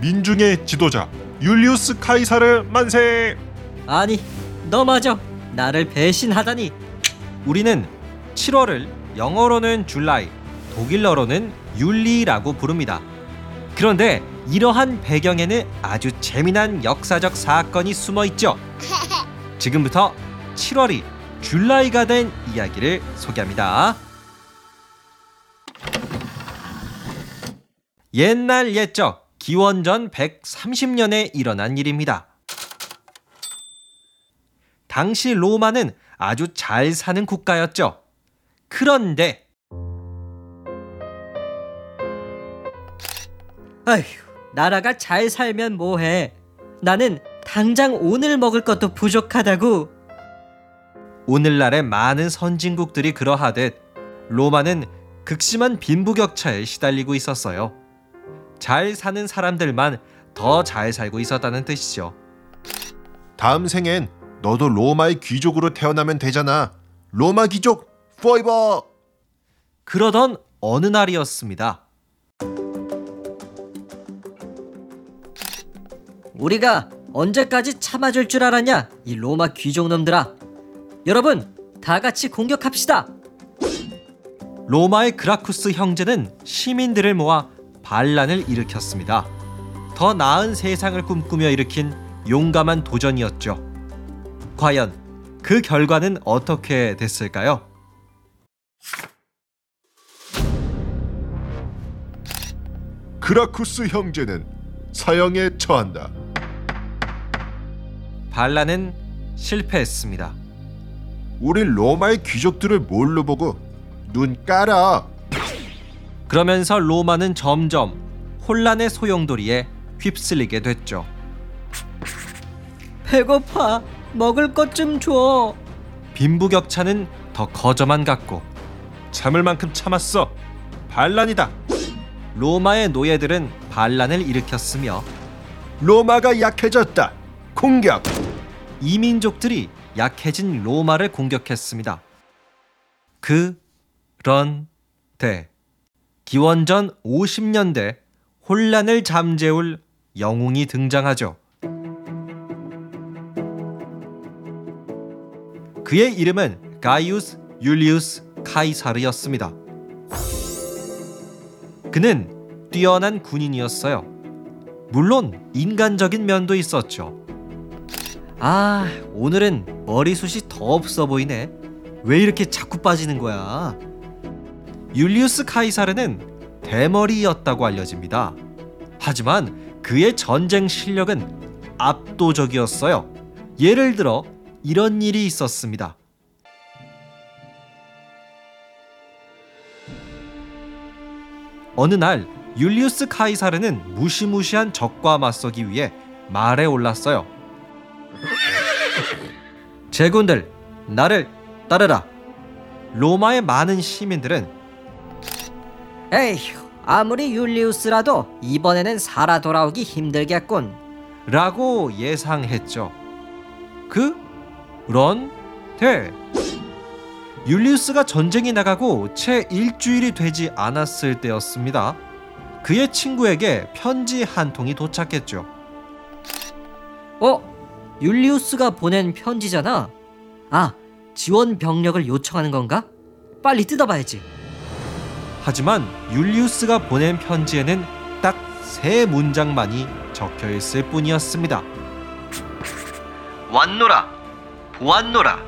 민중의 지도자 율리우스 카이사르 만세! 아니, 너마저 나를 배신하다니. 우리는 7월을 영어로는 줄라이, 독일어로는 율리라고 부릅니다. 그런데 이러한 배경에는 아주 재미난 역사적 사건이 숨어 있죠. 지금부터 7월이 줄라이가 된 이야기를 소개합니다. 옛날 옛적 기원전 130년에 일어난 일입니다. 당시 로마는 아주 잘 사는 국가였죠. 그런데 아휴, 나라가 잘 살면 뭐해? 나는 당장 오늘 먹을 것도 부족하다고. 오늘날의 많은 선진국들이 그러하듯 로마는 극심한 빈부격차에 시달리고 있었어요. 잘 사는 사람들만 더 잘 살고 있었다는 뜻이죠. 다음 생엔 너도 로마의 귀족으로 태어나면 되잖아. 로마 귀족 포이버! 그러던 어느 날이었습니다. 우리가 언제까지 참아줄 줄 알았냐? 이 로마 귀족놈들아. 여러분, 다 같이 공격합시다. 로마의 그라쿠스 형제는 시민들을 모아 반란을 일으켰습니다. 더 나은 세상을 꿈꾸며 일으킨 용감한 도전이었죠. 과연 그 결과는 어떻게 됐을까요? 그라쿠스 형제는 사형에 처한다. 반란은 실패했습니다. 우리 로마의 귀족들을 뭘로 보고 눈 깔아. 그러면서 로마는 점점 혼란의 소용돌이에 휩쓸리게 됐죠. 배고파. 먹을 것 좀 줘. 빈부격차는 더 거저만 갔고 참을 만큼 참았어. 반란이다. 로마의 노예들은 반란을 일으켰으며 로마가 약해졌다. 공격. 이민족들이 약해진 로마를 공격했습니다. 그런데 기원전 50년대 혼란을 잠재울 영웅이 등장하죠. 그의 이름은 가이우스 율리우스 카이사르였습니다. 그는 뛰어난 군인이었어요. 물론 인간적인 면도 있었죠. 아, 오늘은 머리숱이 더 없어 보이네. 왜 이렇게 자꾸 빠지는 거야? 율리우스 카이사르는 대머리였다고 알려집니다. 하지만 그의 전쟁 실력은 압도적이었어요. 예를 들어 이런 일이 있었습니다. 어느 날 율리우스 카이사르는 무시무시한 적과 맞서기 위해 말에 올랐어요. 제군들, 나를 따르라. 로마의 많은 시민들은 에휴, 아무리 율리우스라도 이번에는 살아 돌아오기 힘들겠군. 라고 예상했죠. 그런데 율리우스가 전쟁에 나가고 채 일주일이 되지 않았을 때였습니다. 그의 친구에게 편지 한 통이 도착했죠. 어? 율리우스가 보낸 편지잖아. 아, 지원 병력을 요청하는 건가? 빨리 뜯어봐야지. 하지만 율리우스가 보낸 편지에는 딱 세 문장만이 적혀 있을 뿐이었습니다. 왔노라, 보았노라,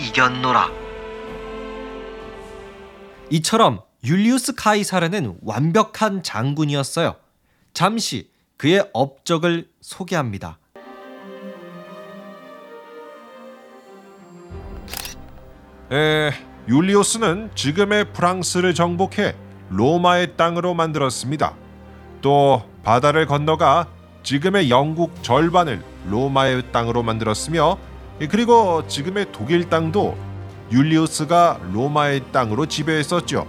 이겼노라. 이처럼 율리우스 카이사르는 완벽한 장군이었어요. 잠시 그의 업적을 소개합니다. 에, 율리오스는 지금의 프랑스를 정복해 로마의 땅으로 만들었습니다. 또 바다를 건너가 지금의 영국 절반을 로마의 땅으로 만들었으며 그리고 지금의 독일 땅도 율리우스가 로마의 땅으로 지배했었죠.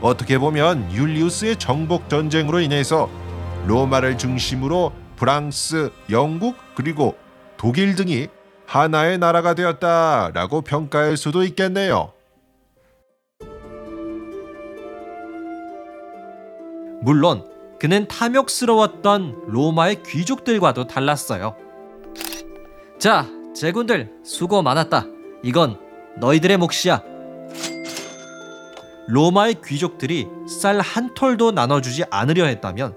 어떻게 보면 율리우스의 정복 전쟁으로 인해서 로마를 중심으로 프랑스, 영국 그리고 독일 등이 하나의 나라가 되었다라고 평가할 수도 있겠네요. 물론 그는 탐욕스러웠던 로마의 귀족들과도 달랐어요. 자, 제군들 수고 많았다. 이건 너희들의 몫이야. 로마의 귀족들이 쌀 한 톨도 나눠주지 않으려 했다면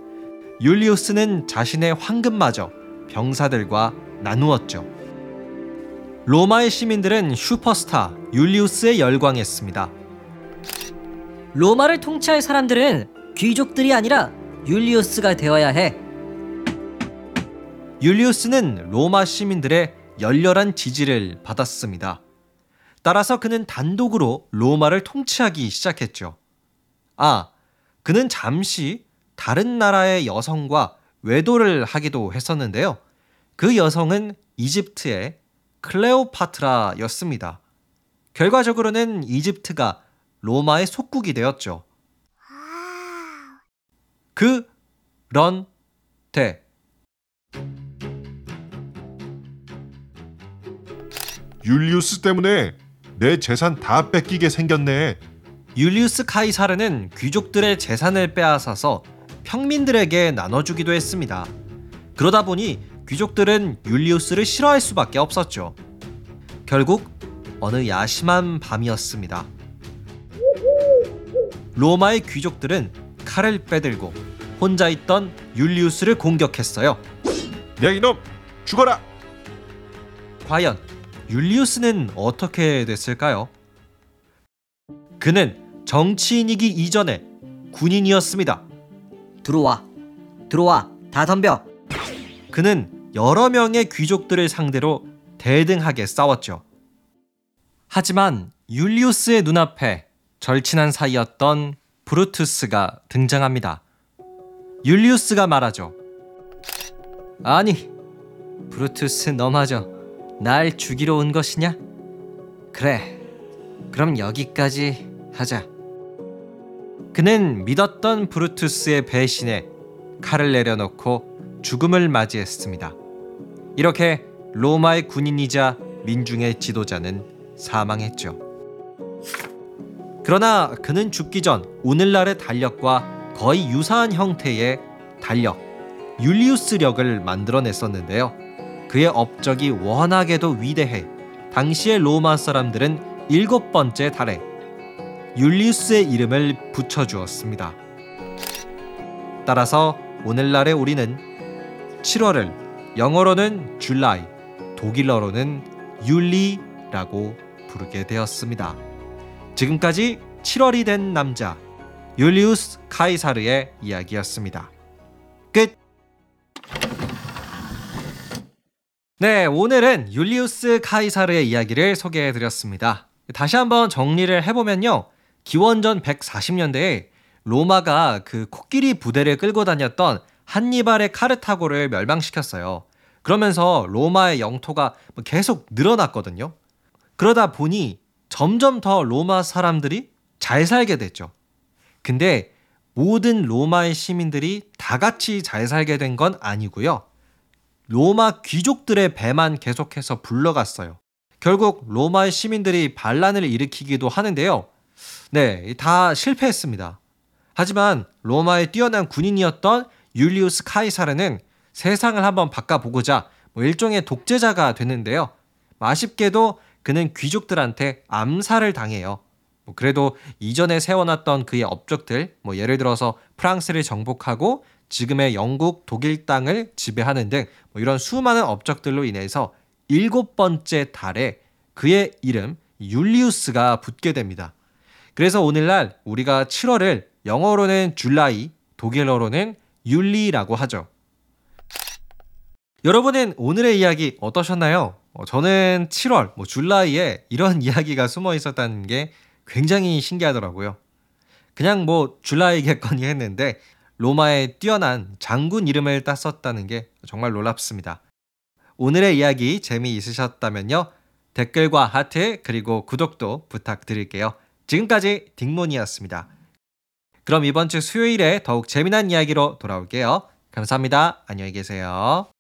율리우스는 자신의 황금마저 병사들과 나누었죠. 로마의 시민들은 슈퍼스타 율리우스에 열광했습니다. 로마를 통치할 사람들은 귀족들이 아니라 율리우스가 되어야 해. 율리우스는 로마 시민들의 열렬한 지지를 받았습니다. 따라서 그는 단독으로 로마를 통치하기 시작했죠. 아, 그는 잠시 다른 나라의 여성과 외도를 하기도 했었는데요. 그 여성은 이집트의 클레오파트라였습니다. 결과적으로는 이집트가 로마의 속국이 되었죠. 그런데 율리우스 때문에 내 재산 다 뺏기게 생겼네. 율리우스 카이사르는 귀족들의 재산을 빼앗아서 평민들에게 나눠주기도 했습니다. 그러다 보니 귀족들은 율리우스를 싫어할 수밖에 없었죠. 결국 어느 야심한 밤이었습니다. 로마의 귀족들은 칼을 빼들고 혼자 있던 율리우스를 공격했어요. 야 이놈 죽어라. 과연 율리우스는 어떻게 됐을까요? 그는 정치인이기 이전에 군인이었습니다. 들어와. 들어와. 다 덤벼. 그는 여러 명의 귀족들을 상대로 대등하게 싸웠죠. 하지만 율리우스의 눈앞에 절친한 사이였던 브루투스가 등장합니다. 율리우스가 말하죠. 아니, 브루투스 너마저 날 죽이러 온 것이냐? 그래, 그럼 여기까지 하자. 그는 믿었던 브루투스의 배신에 칼을 내려놓고 죽음을 맞이했습니다. 이렇게 로마의 군인이자 민중의 지도자는 사망했죠. 그러나 그는 죽기 전 오늘날의 달력과 거의 유사한 형태의 달력, 율리우스력을 만들어냈었는데요. 그의 업적이 워낙에도 위대해 당시의 로마 사람들은 일곱 번째 달에 율리우스의 이름을 붙여주었습니다. 따라서 오늘날의 우리는 7월을 영어로는 줄라이, 독일어로는 율리라고 부르게 되었습니다. 지금까지 7월이 된 남자 율리우스 카이사르의 이야기였습니다. 끝. 네, 오늘은 율리우스 카이사르의 이야기를 소개해 드렸습니다. 다시 한번 정리를 해 보면요. 기원전 140년대에 로마가 그 코끼리 부대를 끌고 다녔던 한니발의 카르타고를 멸망시켰어요. 그러면서 로마의 영토가 계속 늘어났거든요. 그러다 보니 점점 더 로마 사람들이 잘 살게 됐죠. 근데 모든 로마의 시민들이 다 같이 잘 살게 된 건 아니고요. 로마 귀족들의 배만 계속해서 불러갔어요. 결국 로마의 시민들이 반란을 일으키기도 하는데요. 네, 다 실패했습니다. 하지만 로마의 뛰어난 군인이었던 율리우스 카이사르는 세상을 한번 바꿔보고자 뭐 일종의 독재자가 되는데요. 아쉽게도 그는 귀족들한테 암살을 당해요. 뭐 그래도 이전에 세워놨던 그의 업적들, 뭐 예를 들어서 프랑스를 정복하고 지금의 영국, 독일 땅을 지배하는 등 뭐 이런 수많은 업적들로 인해서 일곱 번째 달에 그의 이름 율리우스가 붙게 됩니다. 그래서 오늘날 우리가 7월을 영어로는 줄라이, 독일어로는 율리라고 하죠. 여러분은 오늘의 이야기 어떠셨나요? 어, 저는 7월, 뭐 줄라이에 이런 이야기가 숨어 있었다는 게 굉장히 신기하더라고요. 그냥 뭐 줄라이겠거니 했는데 로마의 뛰어난 장군 이름을 땄었다는 게 정말 놀랍습니다. 오늘의 이야기 재미있으셨다면요. 댓글과 하트 그리고 구독도 부탁드릴게요. 지금까지 딩몬이었습니다. 그럼 이번 주 수요일에 더욱 재미난 이야기로 돌아올게요. 감사합니다. 안녕히 계세요.